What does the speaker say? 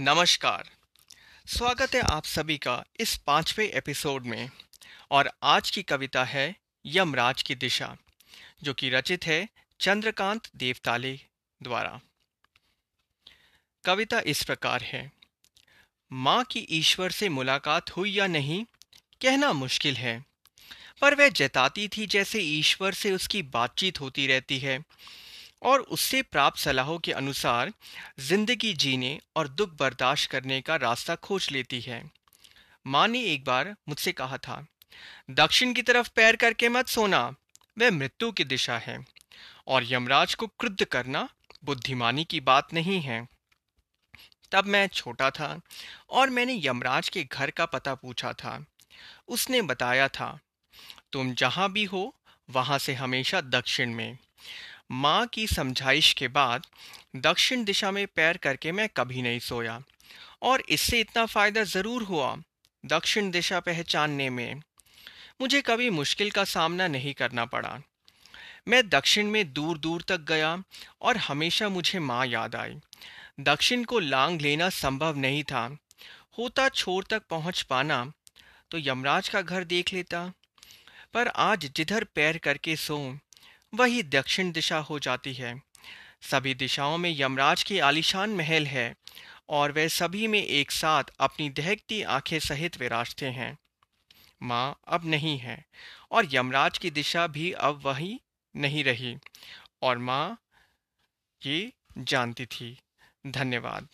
नमस्कार। स्वागत है आप सभी का इस पाँचवें एपिसोड में, और आज की कविता है यमराज की दिशा, जो कि रचित है चंद्रकांत देवताले द्वारा। कविता इस प्रकार है, माँ की ईश्वर से मुलाकात हुई या नहीं, कहना मुश्किल है, पर वह जताती थी जैसे ईश्वर से उसकी बातचीत होती रहती है। और उससे प्राप्त सलाहों के अनुसार ज़िंदगी जीने और दुख बर्दाश्त करने का रास्ता खोज लेती है। माँ ने एक बार मुझसे कहा था, दक्षिण की तरफ़ पैर करके मत सोना, वह मृत्यु की दिशा है और यमराज को क्रुद्ध करना बुद्धिमानी की बात नहीं है। तब मैं छोटा था और मैंने यमराज के घर का पता पूछा था। उसने बताया था, तुम जहाँ भी हो, वहाँ से हमेशा दक्षिण में। माँ की समझाइश के बाद दक्षिण दिशा में पैर करके मैं कभी नहीं सोया। और इससे इतना फ़ायदा ज़रूर हुआ दक्षिण दिशा पहचानने में। मुझे कभी मुश्किल का सामना नहीं करना पड़ा। मैं दक्षिण में दूर दूर तक गया और हमेशा मुझे माँ याद आई। दक्षिण को लांग लेना संभव नहीं था। होता छोर तक पहुँच पाना तो यमराज का घर देख लेता। पर आज जिधर पैर करके सो वही दक्षिण दिशा हो जाती है। सभी दिशाओं में यमराज के आलिशान महल है और वे सभी में एक साथ अपनी दहकती आँखें सहित विराजते हैं। माँ अब नहीं है और यमराज की दिशा भी अब वही नहीं रही और माँ ये जानती थी। धन्यवाद।